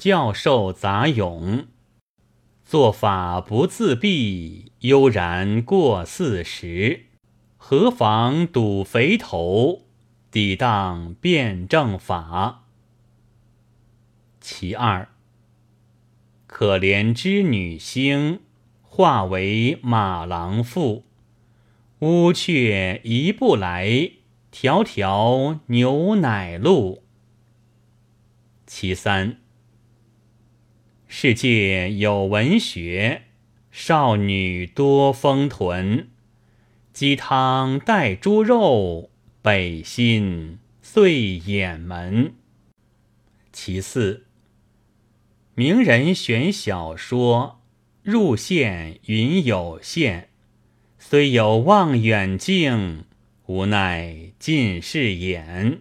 教授杂咏。做法不自毙，悠然过四十。何妨赌肥头，抵当辩证法。其二，可怜织女星，化为马郎妇。乌鹊一步来，条条牛奶路。其三，世界有文学，少女多丰臀。鸡汤带猪肉，北心碎眼门。其四，名人选小说，入线云有限，虽有望远镜，无奈近视眼。